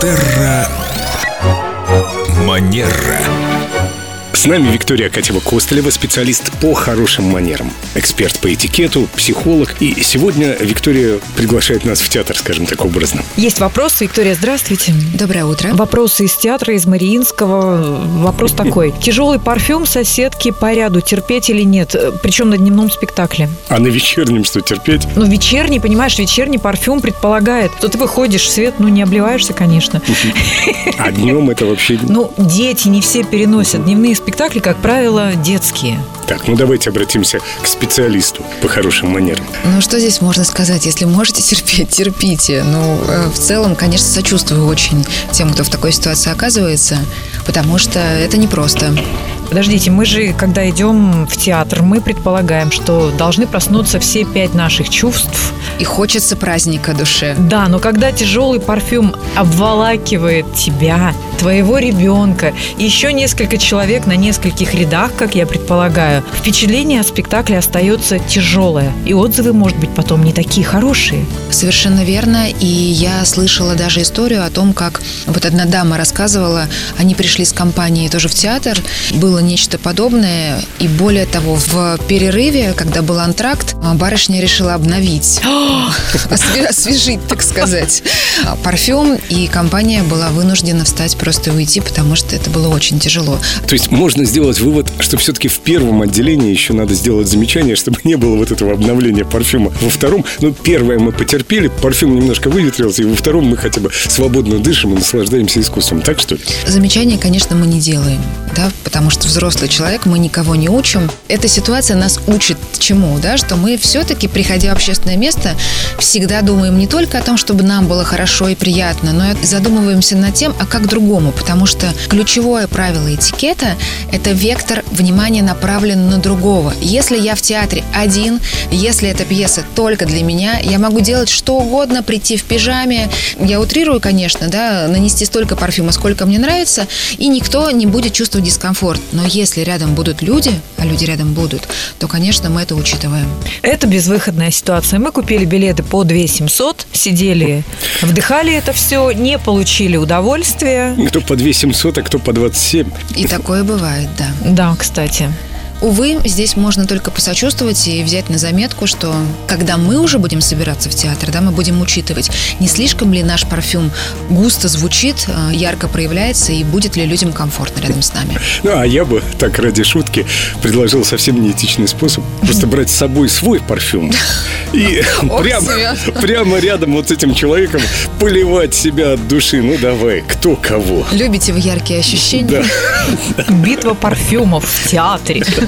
Терра Манера. С нами Виктория Катева-Костылева, специалист по хорошим манерам, эксперт по этикету, психолог. И сегодня Виктория приглашает нас в театр, скажем так, образно. Есть вопрос, Виктория, здравствуйте. Доброе утро. Вопросы из театра, из Мариинского. Вопрос такой. Тяжелый парфюм соседки по ряду терпеть или нет? Причем на дневном спектакле. А на вечернем что, терпеть? Ну, вечерний, понимаешь, вечерний парфюм предполагает, что ты выходишь в свет, ну, не обливаешься, конечно. А днем это вообще... Ну, дети не все переносят. Дневные спектакли, как правило, детские. Так, ну давайте обратимся к специалисту по хорошим манерам. Ну, что здесь можно сказать? Если можете терпеть, терпите. Ну, э, в целом, конечно, сочувствую очень тем, кто в такой ситуации оказывается, потому что это непросто. Подождите, мы же, когда идем в театр, мы предполагаем, что должны проснуться все пять наших чувств. И хочется праздника душе. Да, но когда тяжелый парфюм обволакивает тебя, твоего ребенка еще несколько человек на нескольких рядах, как я предполагаю, впечатление от спектакля остается тяжелое. И отзывы, может быть, потом не такие хорошие. Совершенно верно. И я слышала даже историю о том, как вот одна дама рассказывала, они пришли с компанией тоже в театр, было нечто подобное. И более того, в перерыве, когда был антракт, барышня решила обновить, осве- освежить, так сказать, парфюм. И компания была вынуждена встать просто и уйти, потому что это было очень тяжело. То есть можно сделать вывод, что все-таки в первом отделении еще надо сделать замечание, чтобы не было вот этого обновления парфюма. Во втором, ну, первое мы потерпели, парфюм немножко выветрился, и во втором мы хотя бы свободно дышим и наслаждаемся искусством. Так что ли? Замечания, конечно, мы не делаем, да, потому что взрослый человек, мы никого не учим. Эта ситуация нас учит чему, да, что мы все-таки, приходя в общественное место, всегда думаем не только о том, чтобы нам было хорошо и приятно, но и задумываемся над тем, а как другому, потому что ключевое правило этикета – это вектор внимания направлен на другого. Если я в театре один, если эта пьеса только для меня, я могу делать что угодно, прийти в пижаме, я утрирую, конечно, да, нанести столько парфюма, сколько мне нравится, и никто не будет чувствовать дискомфорт. Но если рядом будут люди, а люди рядом будут, то, конечно, мы это учитываем. Это безвыходная ситуация. Мы купили билеты по 2 700, сидели, вдыхали это все, не получили удовольствия. Кто по 2 700, а кто по 27. И такое бывает, да. Да, кстати. Увы, здесь можно только посочувствовать и взять на заметку, что когда мы уже будем собираться в театр, да, мы будем учитывать, не слишком ли наш парфюм густо звучит, э, ярко проявляется и будет ли людям комфортно рядом с нами. Ну, а я бы, так ради шутки, предложил совсем неэтичный способ. Просто брать с собой свой парфюм и прямо, рядом вот с этим человеком поливать себя от души. Ну, давай, кто кого. Любите вы яркие ощущения? Да, Битва парфюмов в театре.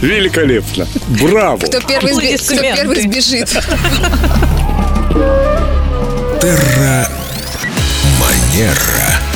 великолепно. Браво. Кто первый, сби- кто первый сбежит? Терра Манера.